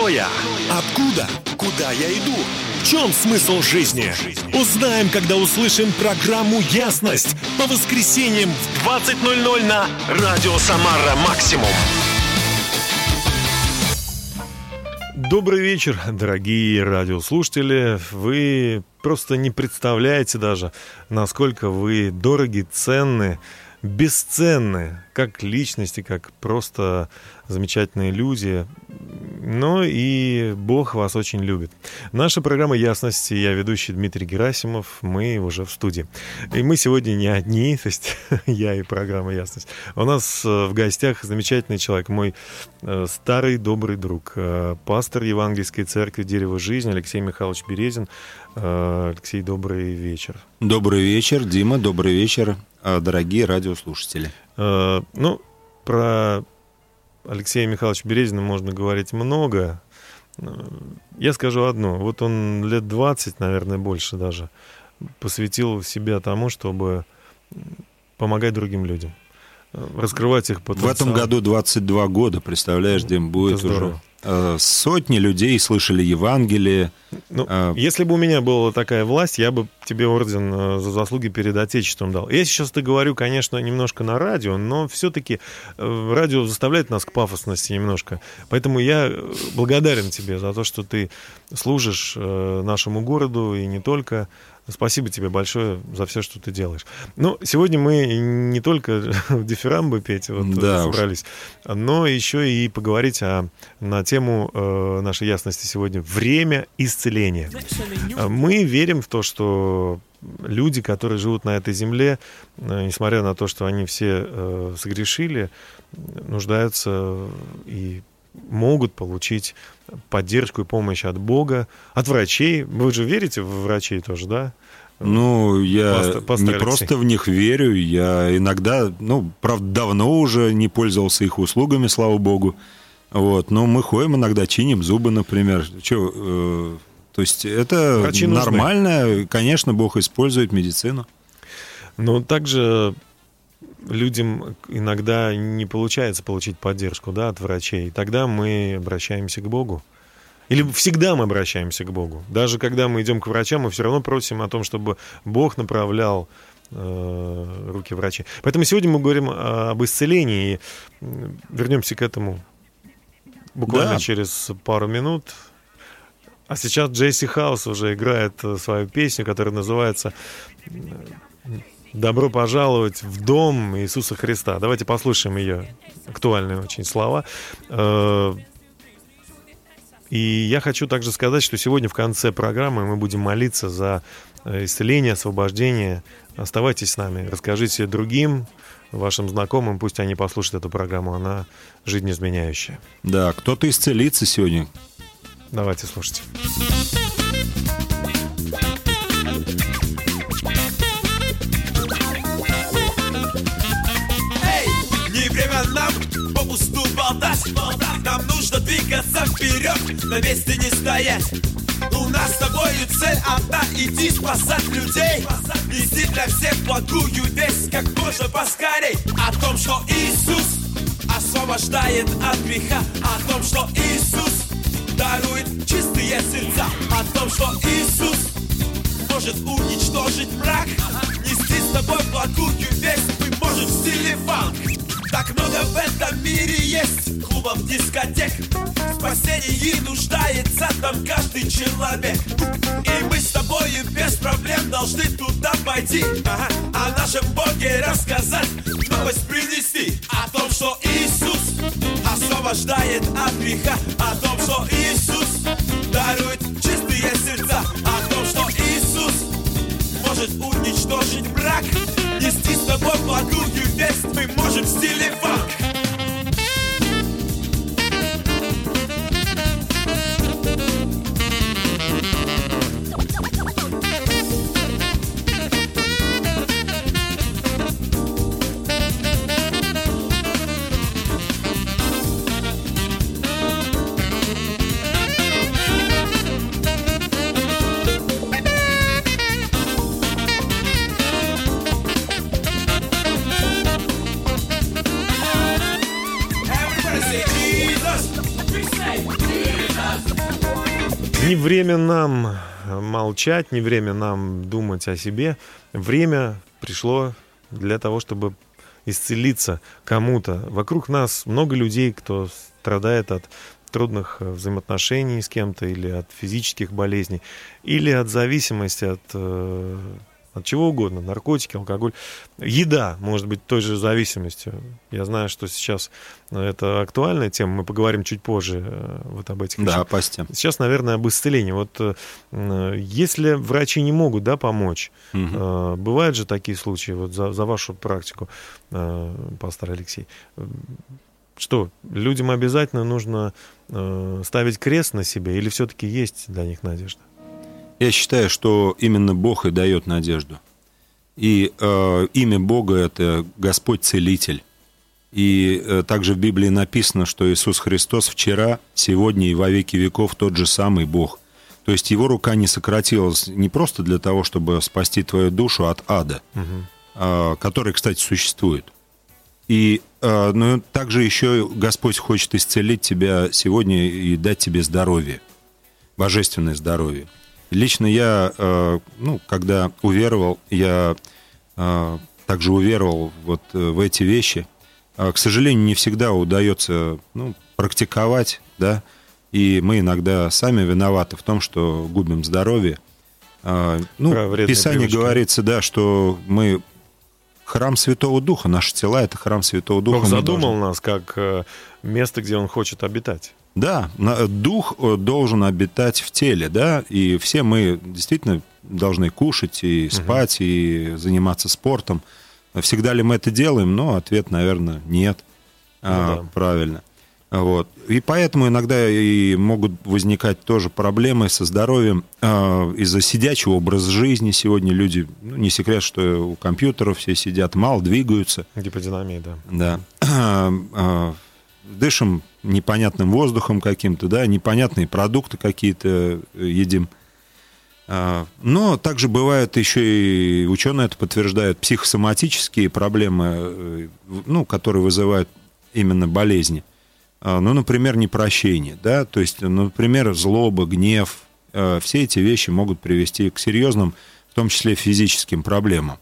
Кто я? Откуда? Куда я иду? В чем смысл жизни? Узнаем, когда услышим программу «Ясность» по воскресеньям в 20.00 на Радио Самара Максимум. Добрый вечер, дорогие радиослушатели. Вы просто не представляете даже, насколько вы дороги, ценны, бесценны, как личности, как просто замечательные люди. Но и Бог вас очень любит. Наша программа «Ясности», я ведущий Дмитрий Герасимов, мы уже в студии. И мы сегодня не одни, то есть я и программа «Ясность». У нас э, в гостях замечательный человек, мой э, старый добрый друг, э, пастор Евангельской церкви «Дерево жизни» Алексей Михайлович Березин. Алексей, добрый вечер. Добрый вечер, Дима, добрый вечер, дорогие радиослушатели. Ну, про Алексея Михайловича Березина можно говорить много. Я скажу одно. Вот он лет 20, наверное, больше даже, посвятил себя тому, чтобы помогать другим людям. Раскрывать их потенциал. В этом году 22 года, представляешь, Дим, будет уже Э, сотни людей слышали Евангелие. Ну, а... Если бы у меня была такая власть, я бы тебе орден э, за заслуги перед Отечеством дал. Я сейчас это говорю, конечно, немножко на радио, но все-таки э, радио заставляет нас к пафосности немножко. Поэтому я благодарен тебе за то, что ты служишь нашему городу и не только. Спасибо тебе большое за все, что ты делаешь. Ну, сегодня мы не только дифирамбы петь вот, да собрались, уж. но еще и поговорить о, на тему э, нашей ясности сегодня «Время исцеления». Мы верим в то, что люди, которые живут на этой земле, э, несмотря на то, что они все э, согрешили, нуждаются и могут получить поддержку и помощь от Бога, от врачей. Вы же верите в врачей тоже, да? Ну, я пастор, пастор не Алексей. просто в них верю, я иногда, ну, правда, давно уже не пользовался их услугами, слава богу. Вот, но мы ходим иногда, чиним зубы, например. Че, э, то есть это Врачи нормально, нужны. конечно, Бог использует медицину. Но также людям иногда не получается получить поддержку да, от врачей. Тогда мы обращаемся к Богу. Или всегда мы обращаемся к Богу. Даже когда мы идем к врачам, мы все равно просим о том, чтобы Бог направлял э, руки врачей. Поэтому сегодня мы говорим об исцелении. И вернемся к этому буквально да. через пару минут. А сейчас Джейси Хаус уже играет свою песню, которая называется «Добро пожаловать в дом Иисуса Христа». Давайте послушаем ее актуальные очень слова. Э, и я хочу также сказать, что сегодня в конце программы мы будем молиться за э, исцеление, освобождение. Оставайтесь с нами, расскажите другим, вашим знакомым, пусть они послушают эту программу, она жизнеизменяющая. Да, кто-то исцелится сегодня. Давайте Нам нужно двигаться вперед, на месте не стоять. У нас с тобою цель одна Иди спасать людей. Неси для всех благую весть Как можно поскорей. О том, что Иисус освобождает от греха. О том, что Иисус дарует чистые сердца. О том, что Иисус может уничтожить мрак Нести с тобой благую весть Мы можем в стиле фанк так много в этом мире есть клубов, дискотек. В спасении нуждается там каждый человек. И мы с тобой без проблем должны туда пойти. Ага. О нашем Боге рассказать, новость принести. О том, что Иисус освобождает от греха. О том, что Иисус дарует чистые сердца. О том, что Иисус может уничтожить брак Нести с тобой благую весть Мы можем в стиле фанк Не время нам молчать, не время нам думать о себе. Время пришло для того, чтобы исцелиться кому-то. Вокруг нас много людей, кто страдает от трудных э, взаимоотношений с кем-то или от физических болезней, или от зависимости от э, от чего угодно, наркотики, алкоголь. Еда может быть той же зависимостью. Я знаю, что сейчас это актуальная тема, мы поговорим чуть позже э, вот об этих. Да, опасти. Сейчас, наверное, об исцелении. Вот э, если врачи не могут, да, помочь, угу. бывают же такие случаи, вот за, за вашу практику, пастор Алексей, что, людям обязательно нужно ставить крест на себе или все-таки есть для них надежда? Я считаю, что именно Бог и дает надежду. И э, имя Бога это Господь Целитель. И э, также в Библии написано, что Иисус Христос вчера, сегодня и во веки веков тот же самый Бог. То есть его рука не сократилась не просто для того, чтобы спасти твою душу от ада, угу. э, который, кстати, существует. И э, но также еще Господь хочет исцелить тебя сегодня и дать тебе здоровье, божественное здоровье. Лично я, э, ну, когда уверовал, я э, также уверовал вот э, в эти вещи. А, к сожалению, не всегда удается ну, практиковать, да, и мы иногда сами виноваты в том, что губим здоровье. А, ну, в Писании привычки. говорится, да, что мы храм Святого Духа, наши тела — это храм Святого Духа. Бог задумал должны... нас как место, где Он хочет обитать. Да, дух э, должен обитать в теле, да, и все мы действительно должны кушать и спать, угу. и заниматься спортом. Всегда ли мы это делаем? Ну, ответ, наверное, нет. Ну, а, да. Правильно. Вот. И поэтому иногда и могут возникать тоже проблемы со здоровьем э, из-за сидячего образа жизни. Сегодня люди, ну, не секрет, что у компьютеров все сидят, мало двигаются. Гиподинамия, да. Да. А, дышим непонятным воздухом каким-то, да, непонятные продукты какие-то э, едим. А, но также бывают еще и ученые это подтверждают психосоматические проблемы, э, ну, которые вызывают именно болезни. А, ну, например, непрощение, да, то есть, например, злоба, гнев, э, все эти вещи могут привести к серьезным, в том числе физическим проблемам.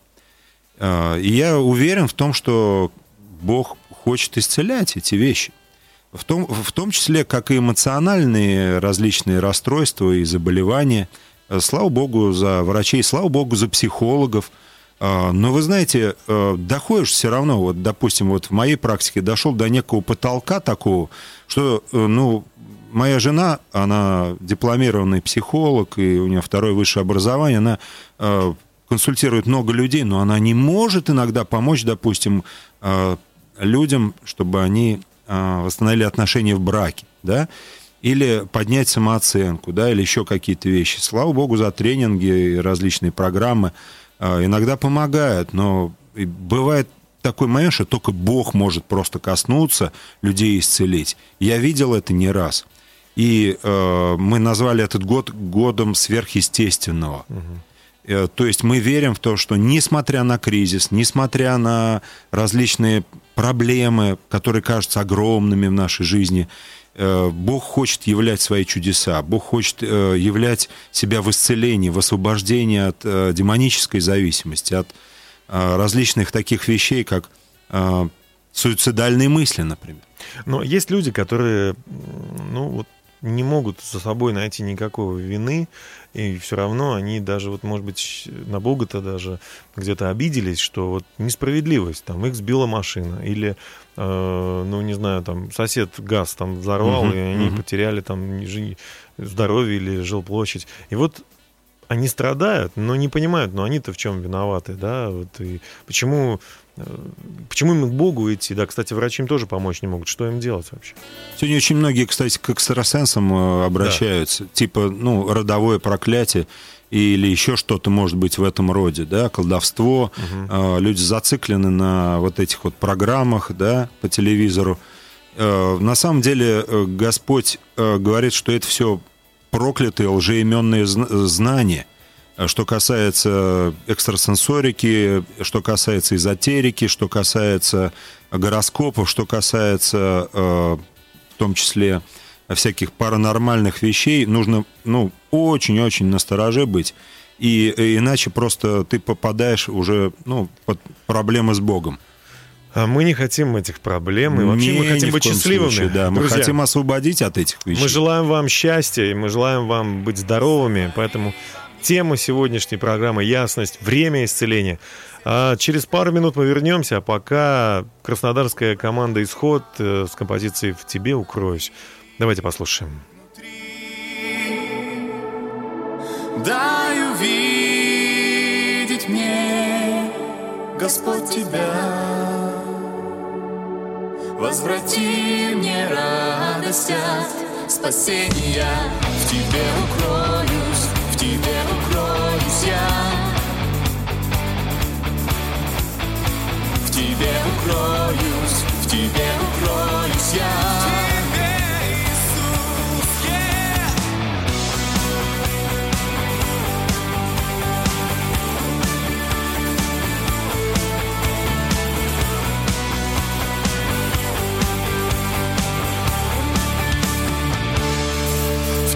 А, и я уверен в том, что Бог хочет исцелять эти вещи. В том, в том числе, как и эмоциональные различные расстройства и заболевания. Слава богу за врачей, слава богу за психологов. А, но вы знаете, э, доходишь все равно, вот, допустим, вот в моей практике дошел до некого потолка такого, что, э, ну, моя жена, она дипломированный психолог, и у нее второе высшее образование, она э, консультирует много людей, но она не может иногда помочь, допустим, людям, чтобы они восстановили отношения в браке, да, или поднять самооценку, да, или еще какие-то вещи. Слава богу за тренинги и различные программы а, иногда помогают, но бывает такой момент, что только Бог может просто коснуться людей и исцелить. Я видел это не раз. И э, мы назвали этот год годом сверхъестественного. Угу. Э, то есть мы верим в то, что несмотря на кризис, несмотря на различные проблемы, которые кажутся огромными в нашей жизни, э, Бог хочет являть свои чудеса, Бог хочет э, являть себя в исцелении, в освобождении от демонической зависимости, от различных таких вещей, как суицидальные мысли, например. Но есть люди, которые, ну вот не могут за собой найти никакой вины, и все равно они даже, вот, может быть, на Бога-то даже где-то обиделись, что вот несправедливость, там, их сбила машина, или, э, ну, не знаю, там, сосед газ там взорвал, uh-huh, и они uh-huh. потеряли там здоровье или жилплощадь. И вот они страдают, но не понимают, но они-то в чем виноваты, да, вот, и почему Почему им к Богу идти? Да, кстати, врачи им тоже помочь не могут. Что им делать вообще? Сегодня очень многие, кстати, к экстрасенсам э, обращаются. Да. Типа, ну, родовое проклятие или еще что-то может быть в этом роде, да, колдовство. Угу. Люди зациклены на вот этих вот программах, да, по телевизору. Э, на самом деле Господь говорит, что это все проклятые лжеименные знания – что касается экстрасенсорики, что касается эзотерики, что касается гороскопов, что касается э, в том числе всяких паранормальных вещей нужно, ну, очень-очень настороже быть. И, и иначе просто ты попадаешь уже, ну, под проблемы с Богом. А мы не хотим этих проблем, и вообще не, мы хотим быть счастливыми. Случае, да, мы хотим освободить от этих вещей. Мы желаем вам счастья, и мы желаем вам быть здоровыми, поэтому тема сегодняшней программы «Ясность. Время исцеления». А через пару минут мы вернемся, а пока краснодарская команда «Исход» э, с композицией «В тебе укроюсь». Давайте послушаем. Дай увидеть мне, Господь, Тебя. Возврати мне радость от спасения. В Тебе укроюсь, Тебе укроюсь я. В Тебе укроюсь, в Тебе укроюсь я.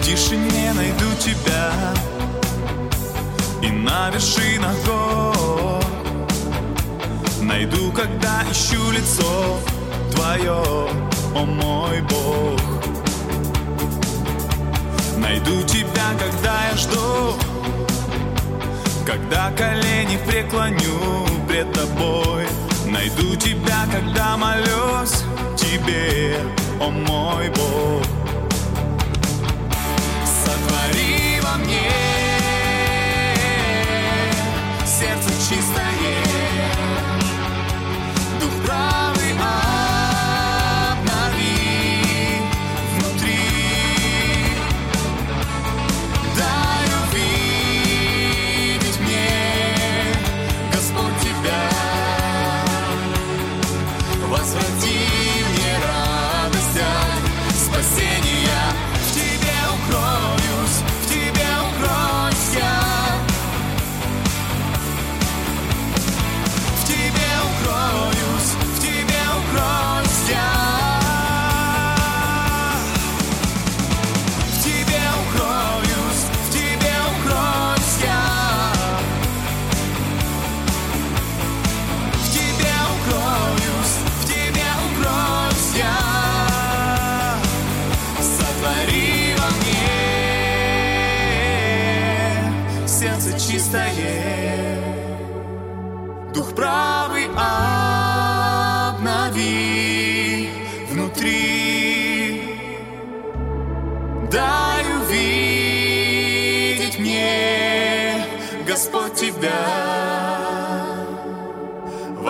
тишине найду тебя И на вершинах гор Найду, когда ищу лицо твое, о мой Бог. Найду тебя, когда я жду Когда колени преклоню пред тобой. Найду тебя, когда молюсь тебе, о мой Бог. Сотвори во мне сердце чистое,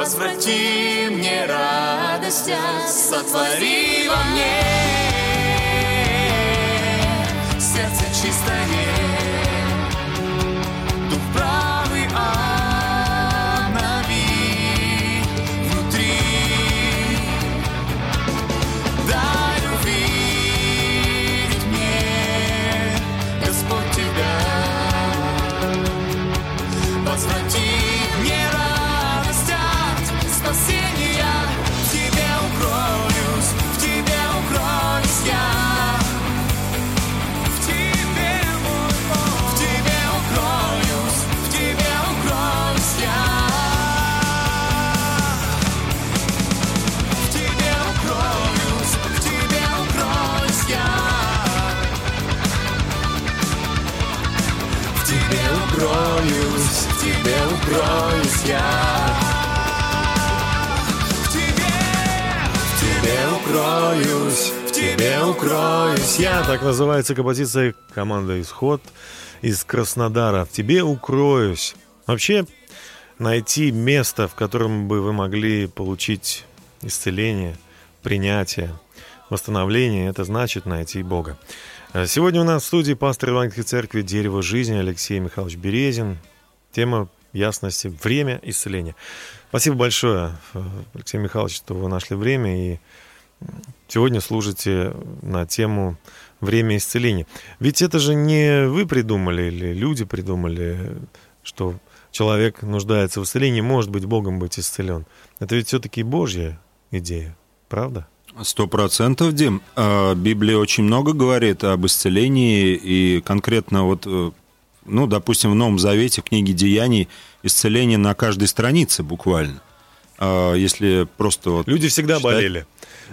Возврати мне радость, сотвори во мне сердце чистое. Укроюсь я. В тебе, в тебе укроюсь, в тебе укроюсь я. Так называется композиция команды «Исход» из Краснодара. В тебе укроюсь. Вообще, найти место, в котором бы вы могли получить исцеление, принятие, восстановление, это значит найти Бога. Э, сегодня у нас в студии пастор Евангельской церкви «Дерево жизни» Алексей Михайлович Березин. Тема ясности – время исцеления. Спасибо большое, Алексей Михайлович, что вы нашли время и сегодня служите на тему «Время исцеления». Ведь это же не вы придумали или люди придумали, что человек нуждается в исцелении, может быть Богом быть исцелен. Это ведь все-таки Божья идея, правда? Сто процентов, Дим. А, Библия очень много говорит об исцелении, и конкретно вот, э, ну, допустим, в Новом Завете, в книге Деяний, исцеление на каждой странице буквально. А, если просто вот Люди всегда читать... болели.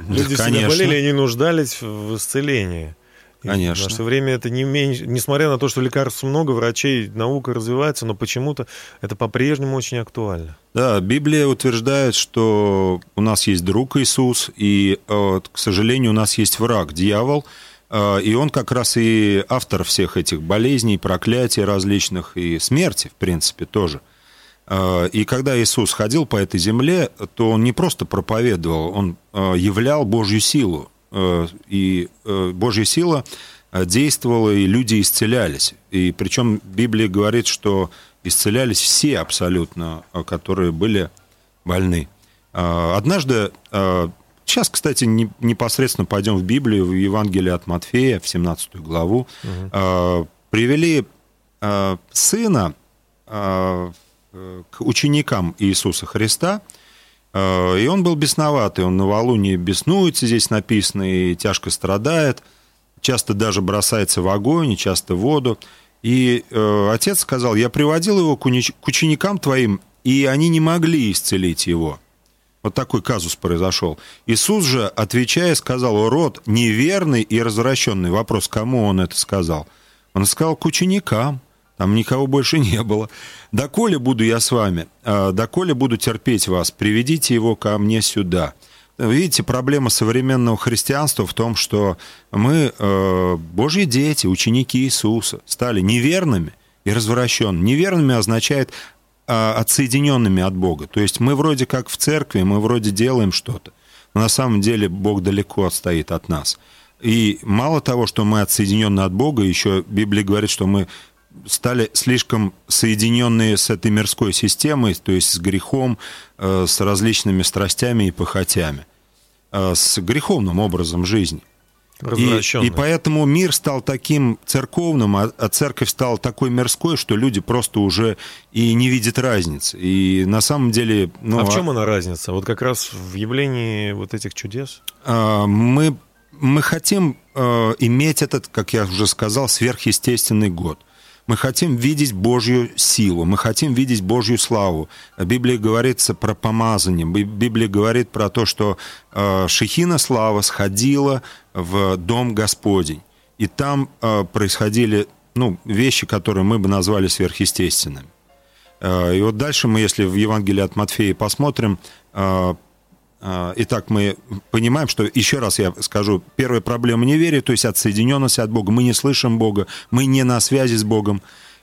Люди Конечно. всегда болели, и они нуждались в исцелении. Конечно. В наше время это не меньше, несмотря на то, что лекарств много, врачей, наука развивается, но почему-то это по-прежнему очень актуально. Да, Библия утверждает, что у нас есть друг Иисус, и, э, к сожалению, у нас есть враг, дьявол, и он как раз и автор всех этих болезней, проклятий различных, и смерти, в принципе, тоже. Э, и когда Иисус ходил по этой земле, то он не просто проповедовал, он являл Божью силу, Э, и э, Божья сила э, действовала, и люди исцелялись. И причем Библия говорит, что исцелялись все абсолютно, которые были больны. Однажды, сейчас, кстати, непосредственно пойдем в Библию, в Евангелие от Матфея, в 17 главу, угу. привели сына к ученикам Иисуса Христа – Э, и он был бесноватый, он на валуне беснуется, здесь написано, и тяжко страдает, часто даже бросается в огонь, часто в воду. И э, отец сказал, я приводил его к, уни- к ученикам твоим, и они не могли исцелить его. Вот такой казус произошел. Иисус же, отвечая, сказал, род неверный и развращенный. Вопрос, кому он это сказал? Он сказал, к ученикам. Там никого больше не было. «Доколе буду я с вами, а, доколе буду терпеть вас, приведите его ко мне сюда». Видите, проблема современного христианства в том, что мы, э, Божьи дети, ученики Иисуса, стали неверными и развращенными. Неверными означает отсоединенными от Бога. То есть мы вроде как в церкви, мы вроде делаем что-то, но на самом деле Бог далеко отстоит от нас. И мало того, что мы отсоединены от Бога, еще Библия говорит, что мы стали слишком соединенные с этой мирской системой, то есть с грехом, э, с различными страстями и похотями, э, с греховным образом жизни. И, и поэтому мир стал таким церковным, а, а церковь стала такой мирской, что люди просто уже и не видят разницы. И на самом деле... Ну, а в чем она разница? Вот как раз в явлении вот этих чудес? А, мы, мы хотим э, иметь этот, как я уже сказал, сверхъестественный год. Мы хотим видеть Божью силу, мы хотим видеть Божью славу. В Библии говорится про помазание, Библия говорит про то, что э, Шехина слава сходила в дом Господень. И там э, происходили ну, вещи, которые мы бы назвали сверхъестественными. Э, и вот дальше мы, если в Евангелии от Матфея посмотрим, итак, мы понимаем, что, еще раз я скажу, первая проблема неверия, то есть отсоединенность от Бога. Мы не слышим Бога, мы не на связи с Богом.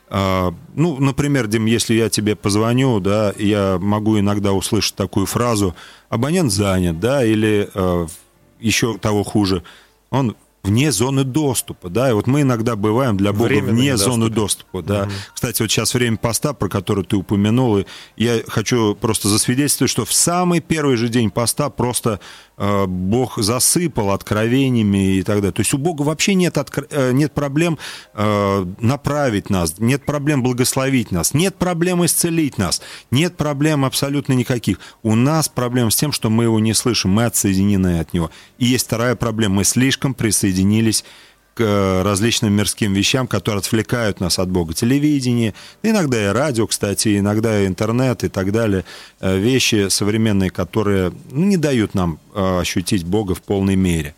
А, ну, например, Дим, если я тебе позвоню, да, я могу иногда услышать такую фразу «абонент занят», да, или а, еще того хуже, он вне зоны доступа, да, и вот мы иногда бываем для Бога Временно вне зоны доступа, да. Угу. Кстати, вот сейчас время поста, про который ты упомянул, и я хочу просто засвидетельствовать, что в самый первый же день поста просто Э, Бог засыпал откровениями и так далее. То есть у Бога вообще нет, откр... Э, нет проблем э, направить нас, нет проблем благословить нас, нет проблем исцелить нас, нет проблем абсолютно никаких. У нас проблема с тем, что мы его не слышим, мы отсоединены от него. И есть вторая проблема, мы слишком присоединились к э, различным мирским вещам, которые отвлекают нас от Бога. Телевидение, иногда и радио, кстати, иногда и интернет и так далее. Э, вещи современные, которые ну, не дают нам э, ощутить Бога в полной мере.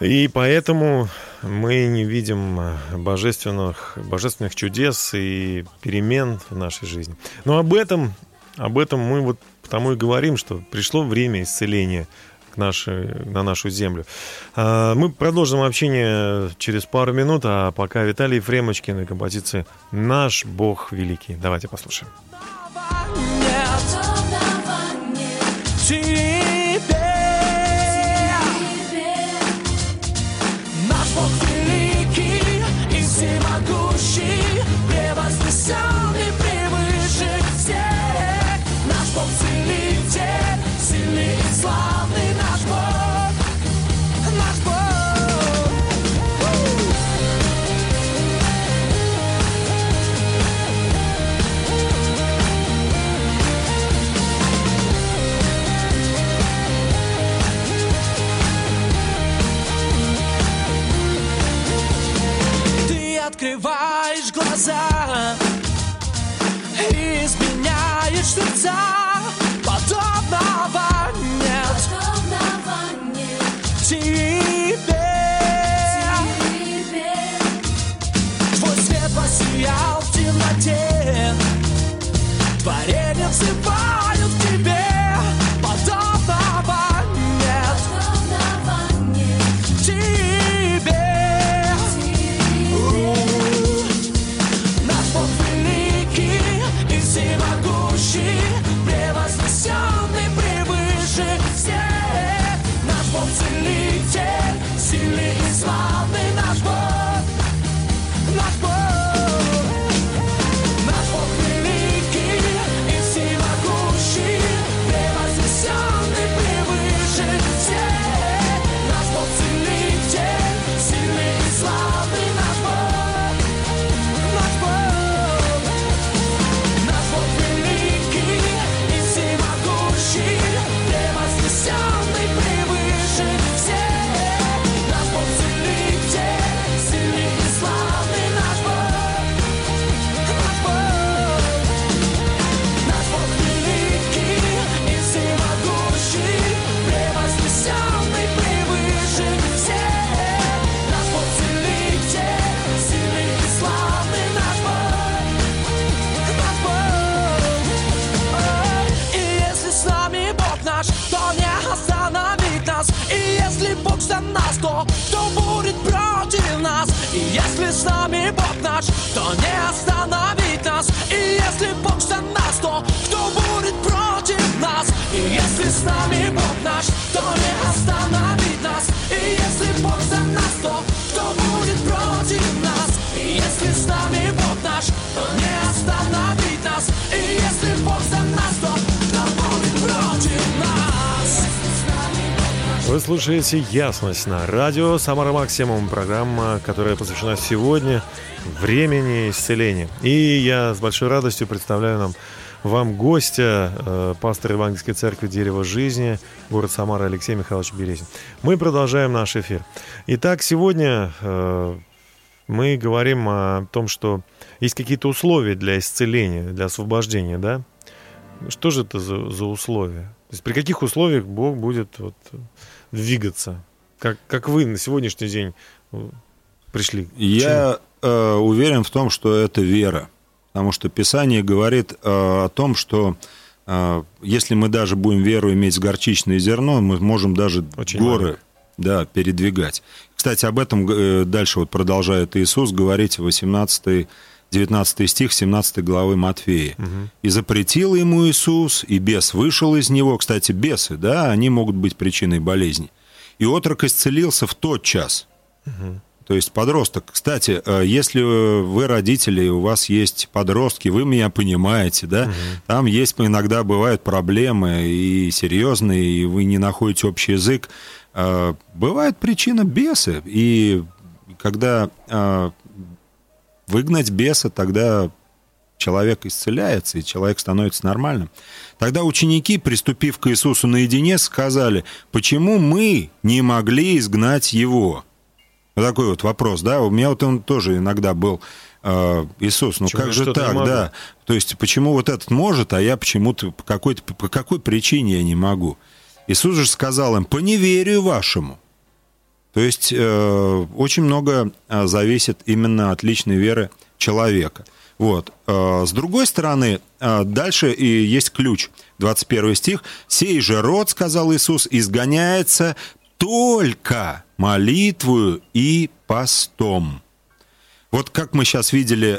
И поэтому мы не видим божественных, божественных чудес и перемен в нашей жизни. Но об этом, об этом мы вот потому и говорим, что пришло время исцеления – нашей, на нашу землю. А, мы продолжим общение через пару минут, а пока Виталий Ефремочкин и композиция «Наш Бог Великий». Давайте послушаем. Вы слушаете «Ясность» на радио «Самара Максимум», программа, которая посвящена сегодня времени исцеления. И я с большой радостью представляю нам вам гостя, э, пастора Евангельской церкви «Дерево жизни», город Самара Алексей Михайлович Березин. Мы продолжаем наш эфир. Итак, сегодня э, мы говорим о том, что есть какие-то условия для исцеления, для освобождения, да? Что же это за, за условия? То есть при каких условиях Бог будет вот, двигаться? Как, как вы на сегодняшний день э, пришли? Я э, уверен в том, что это вера. Потому что Писание говорит э, о том, что э, если мы даже будем веру иметь с горчичное зерно, мы можем даже Очень горы да, передвигать. Кстати, об этом э, дальше вот продолжает Иисус говорить в 18 19 стих 17 главы Матфея. Угу. «И запретил ему Иисус, и бес вышел из него». Кстати, бесы, да, они могут быть причиной болезни. «И отрок исцелился в тот час». Угу. То есть подросток. Кстати, э, если вы родители, у вас есть подростки, вы меня понимаете, да? Угу. Там есть иногда бывают проблемы и серьезные, и вы не находите общий язык. Э, бывает причина бесы. И когда э, выгнать беса, тогда человек исцеляется, и человек становится нормальным. Тогда ученики, приступив к Иисусу наедине, сказали, почему мы не могли изгнать его? Вот такой вот вопрос, да, у меня вот он тоже иногда был, э, Иисус, ну почему как же так, да? То есть почему вот этот может, а я почему-то по, какой-то, по какой причине я не могу? Иисус же сказал им, по неверию вашему. То есть э, очень много э, зависит именно от личной веры человека. Вот. Э, с другой стороны, э, дальше и есть ключ. 21 стих. «Сей же род, — сказал Иисус, — изгоняется только молитвою и постом». Вот как мы сейчас видели,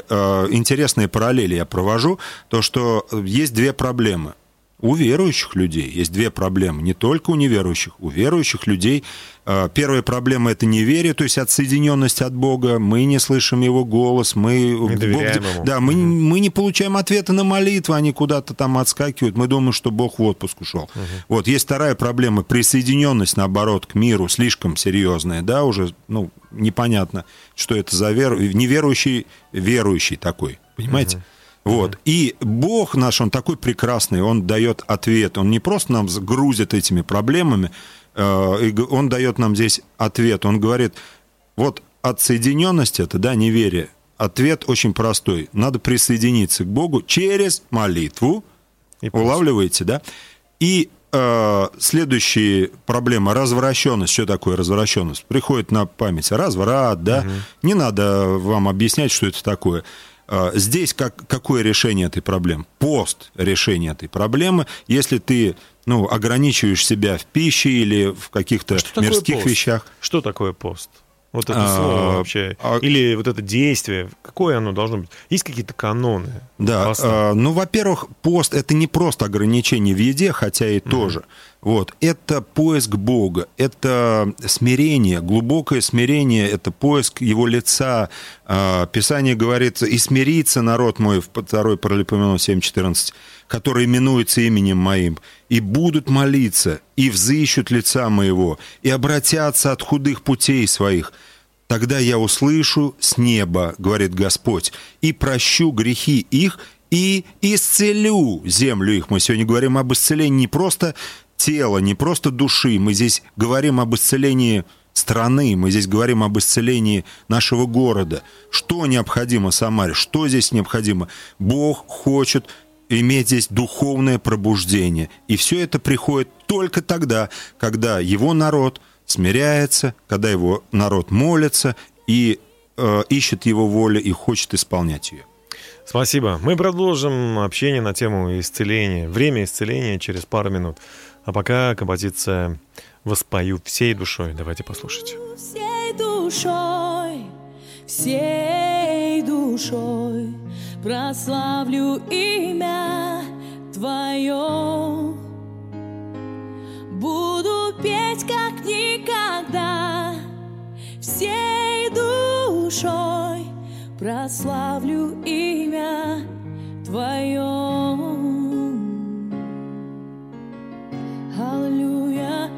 интересные параллели я провожу, то, что есть две проблемы. У верующих людей есть две проблемы, не только у неверующих, у верующих людей. А, первая проблема – это неверие, то есть отсоединенность от Бога, мы не слышим Его голос, мы, не Бог, Ему. Да, мы, угу. мы не получаем ответа на молитвы, они куда-то там отскакивают, мы думаем, что Бог в отпуск ушел. Угу. Вот, есть вторая проблема – присоединенность, наоборот, к миру, слишком серьезная, да, уже, ну, непонятно, что это за вера, неверующий, верующий такой, понимаете? Угу. Вот. И Бог наш, Он такой прекрасный, Он дает ответ. Он не просто нам грузит этими проблемами, э, Он дает нам здесь ответ. Он говорит, вот отсоединенность это, да, неверие, Ответ очень простой. Надо присоединиться к Богу через молитву. И Улавливаете, да? И э, следующая проблема развращенность. Что такое развращенность? Приходит на память разврат, да? Угу. Не надо вам объяснять, что это такое. Э, здесь как, какое решение этой проблемы? Пост решения этой проблемы. Если ты ну, ограничиваешь себя в пище или в каких-то а мирских вещах. Что такое пост? Вот это а, слово вообще. А, Или вот это действие, какое оно должно быть? Есть какие-то каноны? Да. А, ну, во-первых, пост это не просто ограничение в еде, хотя и mm тоже. Вот. Это поиск Бога, это смирение, глубокое смирение, это поиск Его лица. А, Писание говорит, и смирится народ мой, в 2 Паралипоменон 7.14, который именуется именем моим, и будут молиться, и взыщут лица моего, и обратятся от худых путей своих. Тогда я услышу с неба, говорит Господь, и прощу грехи их, и исцелю землю их. Мы сегодня говорим об исцелении не просто тела, не просто души. Мы здесь говорим об исцелении страны, мы здесь говорим об исцелении нашего города. Что необходимо Самаре? Что здесь необходимо? Бог хочет иметь здесь духовное пробуждение. И все это приходит только тогда, когда его народ смиряется, когда его народ молится и э, ищет его волю и хочет исполнять ее. Спасибо. Мы продолжим общение на тему исцеления. Время исцеления через пару минут. А пока композиция «Воспою всей душой». Давайте послушать. Всей душой, всей душой прославлю имя Твое. Буду петь как никогда, всей душой прославлю имя Твое. Аллилуйя.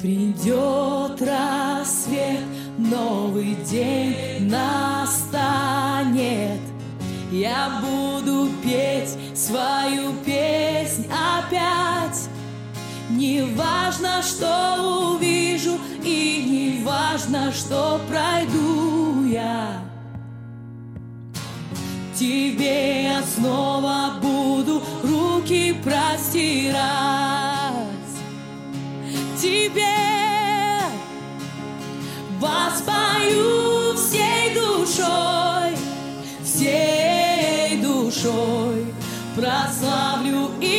Придет рассвет, новый день настанет. Я буду петь свою песнь опять. Не важно, что увижу, и не важно, что пройду я. Тебе я снова буду руки простирать. Тебе воспою всей душой, душой прославлю имя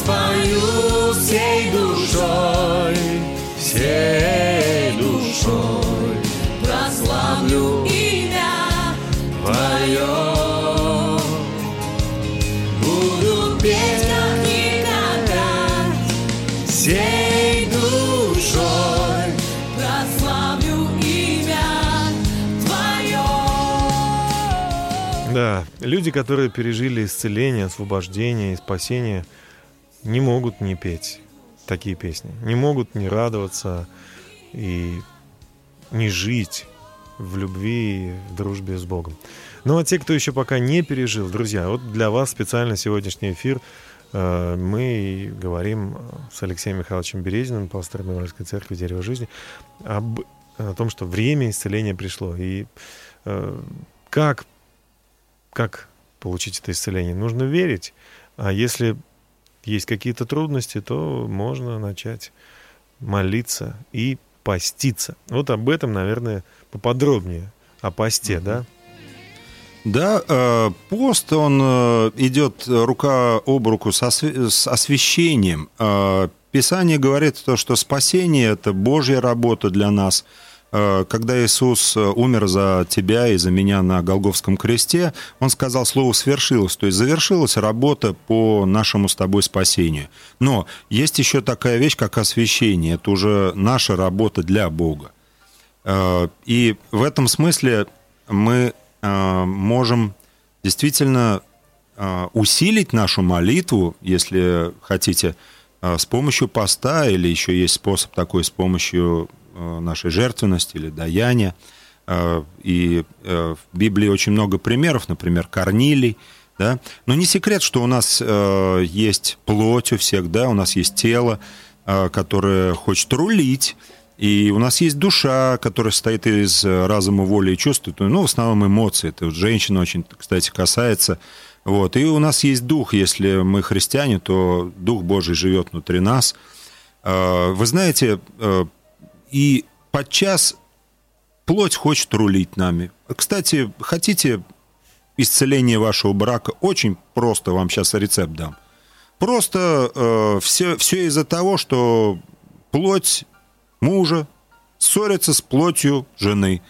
Воспою всей душой, всей душой Прославлю имя Твое. Буду петь как никогда. Всей душой Прославлю имя Твое. Да, люди, которые пережили исцеление, освобождение и спасение, не могут не петь такие песни, не могут не радоваться и не жить в любви и в дружбе с Богом. Ну а те, кто еще пока не пережил, друзья, вот для вас специально сегодняшний эфир э, мы говорим с Алексеем Михайловичем Березиным, пастором Евангельской церкви «Дерево жизни», об, о том, что время исцеления пришло. И э, как, как получить это исцеление? Нужно верить. А если есть какие-то трудности, то можно начать молиться и поститься. Вот об этом, наверное, поподробнее. О посте, mm-hmm. да? Да, э, пост, он э, идет рука об руку с освящением. Э, Писание говорит то, что спасение – это Божья работа для нас – когда Иисус э, умер за тебя и за меня на Голговском кресте, Он сказал слово «свершилось», то есть завершилась работа по нашему с тобой спасению. Но есть еще такая вещь, как освящение, это уже наша работа для Бога. Э, и в этом смысле мы можем действительно усилить нашу молитву, если хотите, с помощью поста, или еще есть способ такой с помощью Э, нашей жертвенности или даяния. Э, и э, в Библии очень много примеров, например, Корнилий, да? Но не секрет, что у нас есть плоть у всех, да, у нас есть тело, которое хочет рулить, и у нас есть душа, которая состоит из разума, воли и чувств, ну, в основном эмоции. Это вот женщина очень, кстати, касается. Вот. И у нас есть дух, если мы христиане, то Дух Божий живет внутри нас. Вы знаете, и подчас плоть хочет рулить нами. Кстати, хотите исцеление вашего брака? Очень просто вам сейчас рецепт дам. Просто э, все, все из-за того, что плоть мужа ссорится с плотью жены.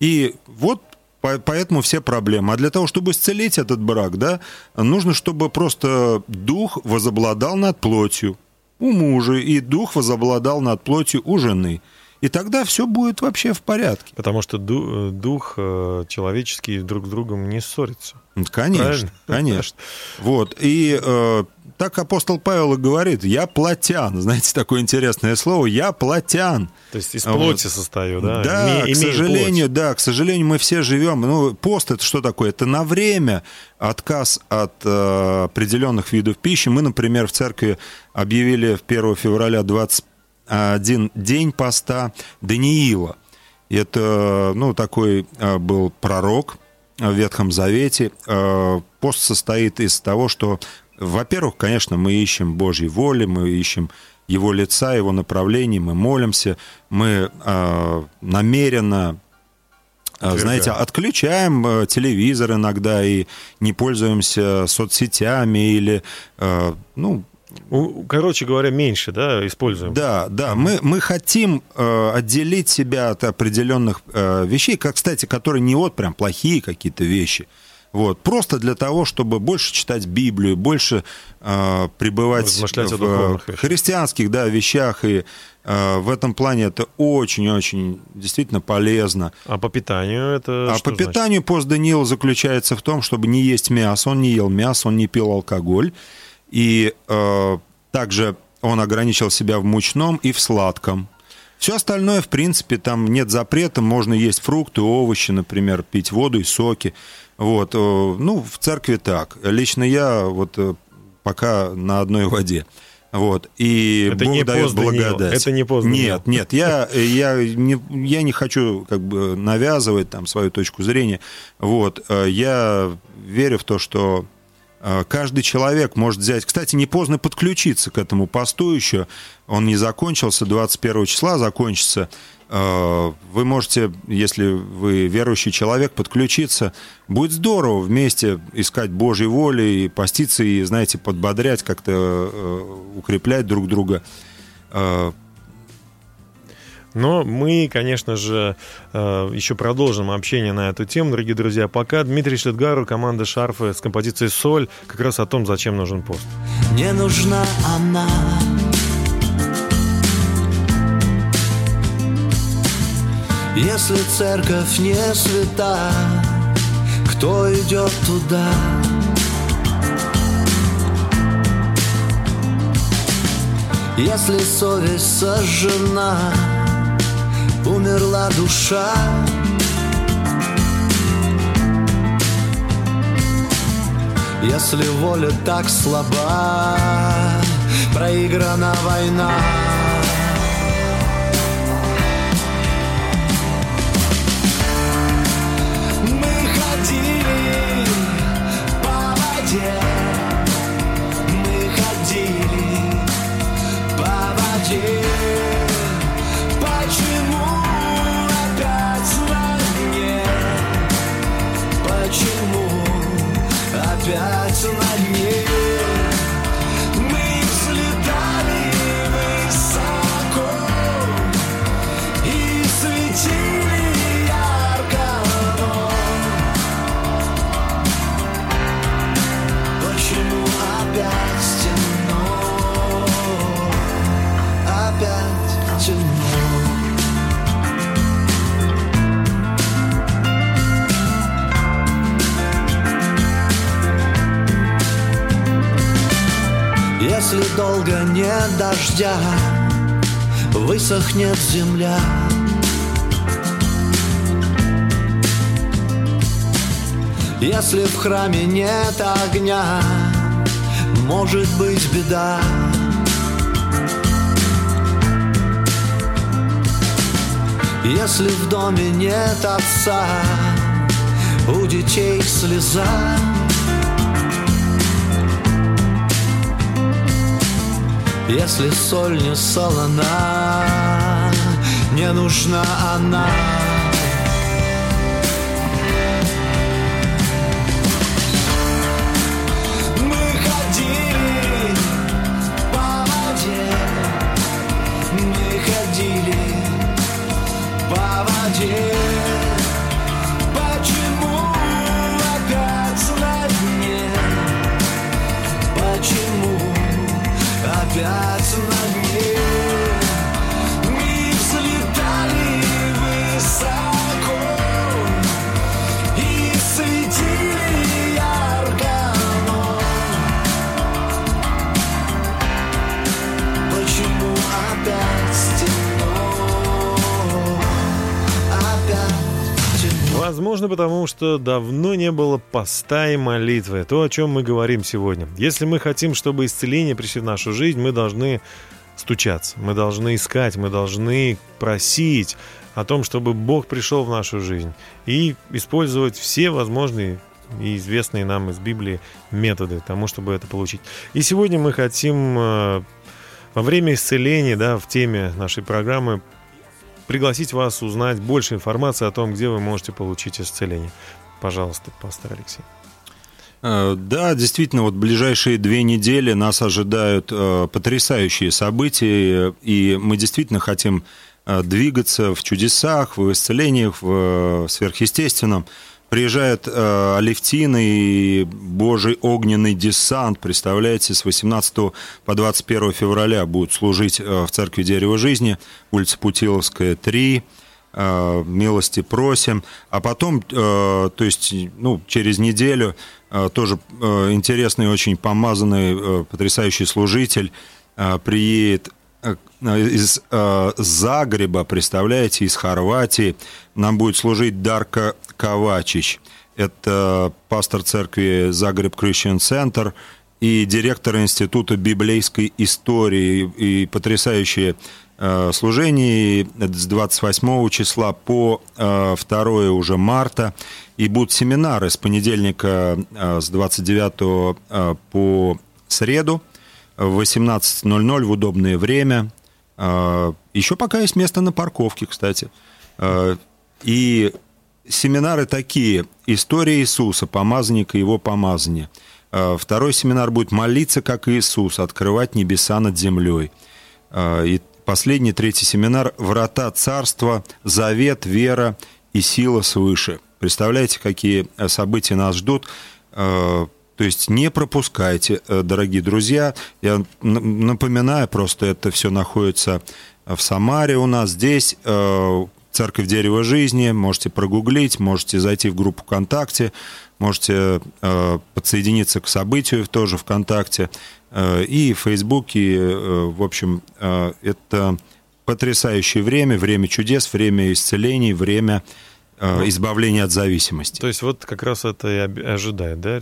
И вот поэтому все проблемы. А для того, чтобы исцелить этот брак, да, нужно, чтобы просто дух возобладал над плотью у мужа, и дух возобладал над плотью у жены. И тогда все будет вообще в порядке. Потому что дух э, человеческий друг с другом не ссорится. Конечно, Правильно? конечно. Вот. И э, так апостол Павел и говорит, я плотян. Знаете, такое интересное слово, я плотян. То есть из плоти вот. состою, да? Да, Име, к сожалению, плоть. да, к сожалению, мы все живем. Ну, пост это что такое? Это на время отказ от э, определенных видов пищи. Мы, например, в церкви объявили в 1 февраля 21 день поста Даниила. Это, ну, такой э, был пророк в Ветхом Завете. Э, пост состоит из того, что во-первых, конечно, мы ищем Божьей воли, мы ищем Его лица, Его направлений, мы молимся, мы э, намеренно э, знаете, отключаем э, телевизор иногда и не пользуемся соцсетями или, ну, Короче говоря, меньше, да, используем. Да, да. Мы, мы хотим отделить себя от определенных вещей, как, кстати, которые не вот прям плохие какие-то вещи. Вот. Просто для того, чтобы больше читать Библию, больше э, пребывать в христианских да, вещах. И э, в этом плане это очень-очень действительно полезно. А по питанию это А по значит? питанию пост Даниила заключается в том, чтобы не есть мясо. Он не ел мясо, он не пил алкоголь. И э, также он ограничил себя в мучном и в сладком. Все остальное, в принципе, там нет запрета, можно есть фрукты, овощи, например, пить воду и соки. Вот, э, ну, в церкви так. Лично я вот э, пока на одной воде. Вот, и это Бог не дает благодать. Это не поздно. Нет, нет, я, я, не, я не хочу как бы навязывать там свою точку зрения. Вот, э, я верю в то, что каждый человек может взять... Кстати, не поздно подключиться к этому посту еще. Он не закончился, 21 числа закончится. Э, вы можете, если вы верующий человек, подключиться. Будет здорово вместе искать Божьей воли и поститься, и, знаете, подбодрять, как-то э, укреплять друг друга. Э, но мы, конечно же, еще продолжим общение на эту тему, дорогие друзья. Пока Дмитрий Шлетгару, команда Шарфы с композицией «Соль» как раз о том, зачем нужен пост. Не нужна она Если церковь не свята, кто идет туда? Если совесть сожжена, умерла душа, Если воля так слаба, проиграна война. Дождя, высохнет земля. Если в храме нет огня, может быть беда. Если в доме нет отца, у детей слеза. Если соль не солона, не нужна она. Возможно, потому что давно не было поста и молитвы. То, о чем мы говорим сегодня. Если мы хотим, чтобы исцеление пришли в нашу жизнь, мы должны стучаться, мы должны искать, мы должны просить о том, чтобы Бог пришел в нашу жизнь и использовать все возможные и известные нам из Библии методы тому, чтобы это получить. И сегодня мы хотим э, во время исцеления, да, в теме нашей программы пригласить вас узнать больше информации о том, где вы можете получить исцеление. Пожалуйста, пастор Алексей. Э, да, действительно, вот ближайшие две недели нас ожидают э, потрясающие события, и мы действительно хотим э, двигаться в чудесах, в исцелениях, в сверхъестественном приезжает э, Алевтина и Божий огненный десант, представляете, с 18 по 21 февраля будут служить э, в Церкви Дерева Жизни, улица Путиловская, 3, э, милости просим. А потом, э, то есть, ну, через неделю э, тоже интересный, очень помазанный, потрясающий служитель приедет из э, Загреба, представляете, из Хорватии. Нам будет служить Дарка Ковачич. Это пастор церкви Загреб Christian Center и директор Института библейской истории и потрясающее э, служение с 28 числа по 2 э, уже марта. И будут семинары с понедельника э, с 29 по среду в 18.00 в удобное время. Еще пока есть место на парковке, кстати. И семинары такие. История Иисуса, помазанника и его помазания. А, второй семинар будет «Молиться, как Иисус, открывать небеса над землей». А, и последний, третий семинар «Врата царства, завет, вера и сила свыше». Представляете, какие э, события нас ждут? То есть не пропускайте, э, дорогие друзья. Я напоминаю, просто это все находится в Самаре у нас здесь. Э, Церковь Дерева Жизни, можете прогуглить, можете зайти в группу ВКонтакте, можете э, подсоединиться к событию тоже ВКонтакте и в Фейсбуке. В общем, это потрясающее время, время чудес, время исцелений, время э, избавления от зависимости. То есть вот как раз это и ожидает, да,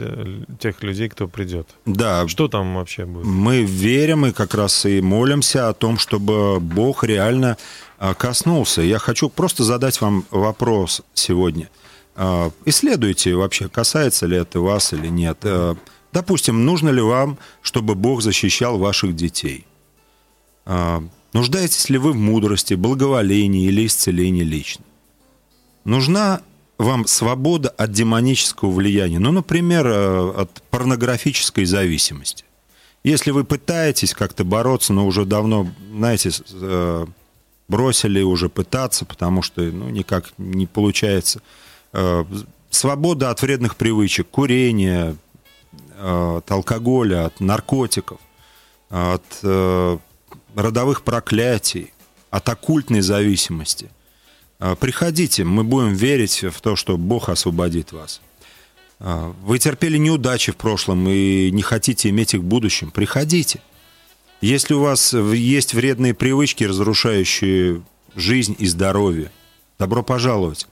тех людей, кто придет. Да. Что там вообще будет? Мы верим и как раз и молимся о том, чтобы Бог реально э, коснулся. Я хочу просто задать вам вопрос сегодня. Э, исследуйте вообще, касается ли это вас или нет. Допустим, нужно ли вам, чтобы Бог защищал ваших детей? Нуждаетесь ли вы в мудрости, благоволении или исцелении лично? Нужна вам свобода от демонического влияния, ну, например, э, от порнографической зависимости. Если вы пытаетесь как-то бороться, но уже давно, знаете, э, бросили уже пытаться, потому что ну, никак не получается. Э, свобода от вредных привычек, курения, от алкоголя, от наркотиков, от родовых проклятий, от оккультной зависимости. А, приходите, мы будем верить в то, что Бог освободит вас. А, вы терпели неудачи в прошлом и не хотите иметь их в будущем. Приходите. Если у вас есть вредные привычки, разрушающие жизнь и здоровье, добро пожаловать.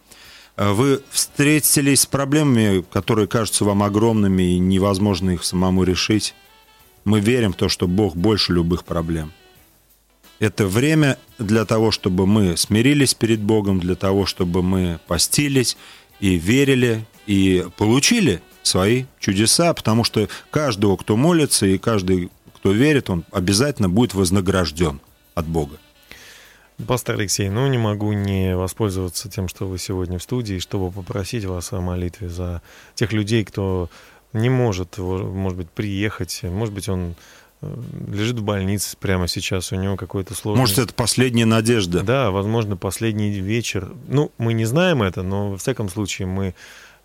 А, вы встретились с проблемами, которые кажутся вам огромными и невозможно их самому решить. Мы верим в то, что Бог больше любых проблем. Это время для того, чтобы мы смирились перед Богом, для того, чтобы мы постились и верили, и получили свои чудеса, потому что каждого, кто молится, и каждый, кто верит, он обязательно будет вознагражден от Бога. Пастор Алексей, ну не могу не воспользоваться тем, что вы сегодня в студии, чтобы попросить вас о молитве за тех людей, кто не может, может быть, приехать, может быть, он лежит в больнице прямо сейчас, у него какой-то сложный... Может, это последняя надежда? Да, возможно, последний вечер. Ну, мы не знаем это, но, во всяком случае, мы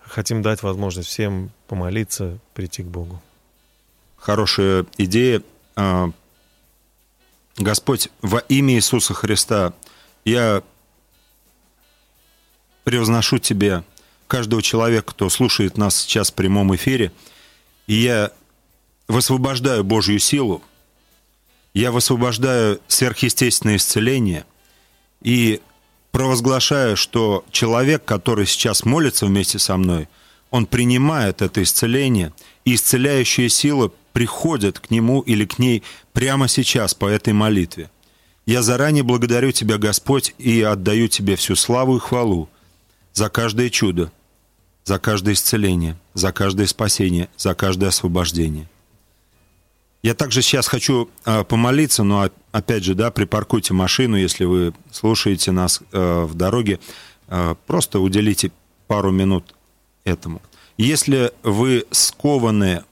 хотим дать возможность всем помолиться, прийти к Богу. Хорошая идея. А, Господь, во имя Иисуса Христа, я превозношу Тебе, каждого человека, кто слушает нас сейчас в прямом эфире, и я высвобождаю Божью силу, я высвобождаю сверхъестественное исцеление и провозглашаю, что человек, который сейчас молится вместе со мной, он принимает это исцеление, и исцеляющая сила приходит к нему или к ней прямо сейчас по этой молитве. Я заранее благодарю Тебя, Господь, и отдаю Тебе всю славу и хвалу за каждое чудо, за каждое исцеление, за каждое спасение, за каждое освобождение. Я также сейчас хочу э, помолиться, но опять же, да, припаркуйте машину, если вы слушаете нас э, в дороге, э, просто уделите пару минут этому. Если вы скованы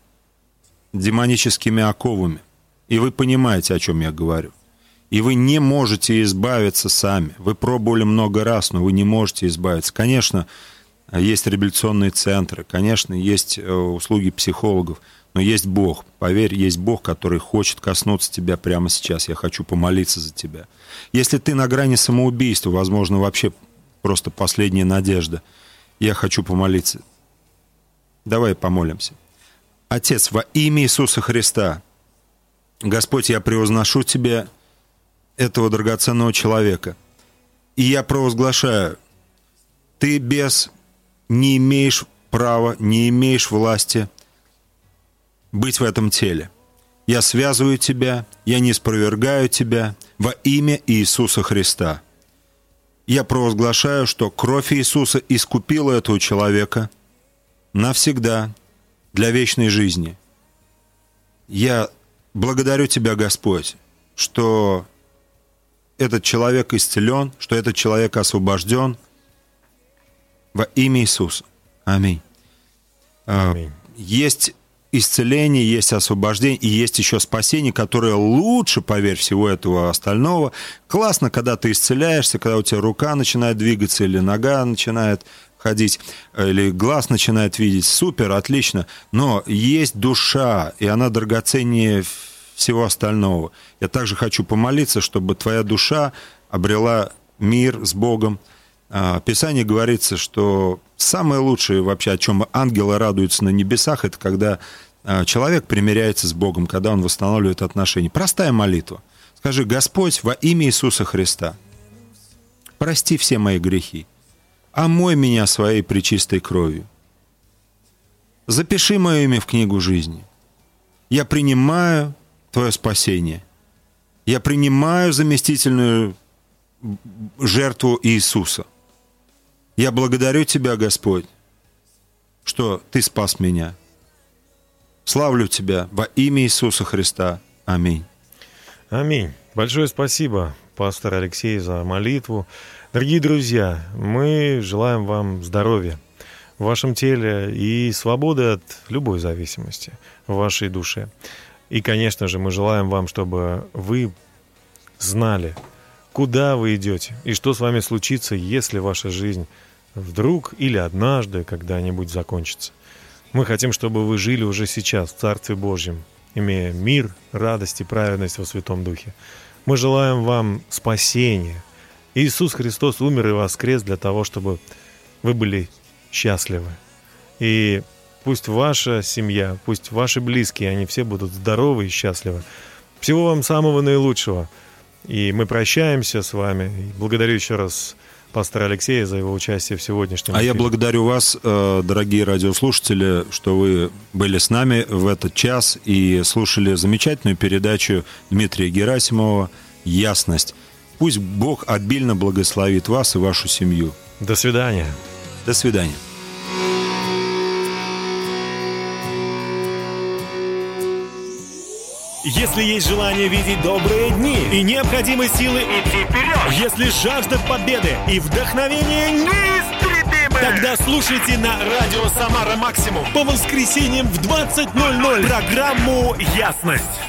демоническими оковами, и вы понимаете, о чем я говорю, и вы не можете избавиться сами, вы пробовали много раз, но вы не можете избавиться. Конечно, есть реабилитационные центры, конечно, есть услуги психологов – но есть Бог. Поверь, есть Бог, который хочет коснуться тебя прямо сейчас. Я хочу помолиться за тебя. Если ты на грани самоубийства, возможно, вообще просто последняя надежда, я хочу помолиться. Давай помолимся. Отец, во имя Иисуса Христа, Господь, я превозношу Тебя, этого драгоценного человека, и я провозглашаю, Ты без не имеешь права, не имеешь власти – быть в этом теле. Я связываю тебя, я не спровергаю тебя во имя Иисуса Христа. Я провозглашаю, что кровь Иисуса искупила этого человека навсегда для вечной жизни. Я благодарю Тебя, Господь, что этот человек исцелен, что этот человек освобожден во имя Иисуса. Аминь. А, Аминь. Есть исцеление, есть освобождение, и есть еще спасение, которое лучше, поверь, всего этого остального. Классно, когда ты исцеляешься, когда у тебя рука начинает двигаться, или нога начинает ходить, или глаз начинает видеть. Супер, отлично. Но есть душа, и она драгоценнее всего остального. Я также хочу помолиться, чтобы твоя душа обрела мир с Богом. А, в Писании говорится, что самое лучшее вообще, о чем ангелы радуются на небесах, это когда а, человек примиряется с Богом, когда он восстанавливает отношения. Простая молитва. Скажи, Господь, во имя Иисуса Христа, прости все мои грехи. омой меня своей причистой кровью. Запиши мое имя в книгу жизни. Я принимаю Твое спасение. Я принимаю заместительную жертву Иисуса. Я благодарю Тебя, Господь, что Ты спас меня. Славлю Тебя во имя Иисуса Христа. Аминь. Аминь. Большое спасибо, пастор Алексей, за молитву. Дорогие друзья, мы желаем вам здоровья в вашем теле и свободы от любой зависимости в вашей душе. И, конечно же, мы желаем вам, чтобы вы знали, куда вы идете и что с вами случится, если ваша жизнь вдруг или однажды когда-нибудь закончится. Мы хотим, чтобы вы жили уже сейчас в Царстве Божьем, имея мир, радость и праведность во Святом Духе. Мы желаем вам спасения. Иисус Христос умер и воскрес для того, чтобы вы были счастливы. И пусть ваша семья, пусть ваши близкие, они все будут здоровы и счастливы. Всего вам самого наилучшего. И мы прощаемся с вами. Благодарю еще раз пастора Алексея за его участие в сегодняшнем эфире. А я благодарю вас, э, дорогие радиослушатели, что вы были с нами в этот час и слушали замечательную передачу Дмитрия Герасимова «Ясность». Пусть Бог обильно благословит вас и вашу семью. До свидания. До свидания. Если есть желание видеть добрые дни и необходимы силы идти вперед, если жажда победы и вдохновение неистребимы, тогда слушайте на радио «Самара Максимум» по воскресеньям в 20.00 программу «Ясность».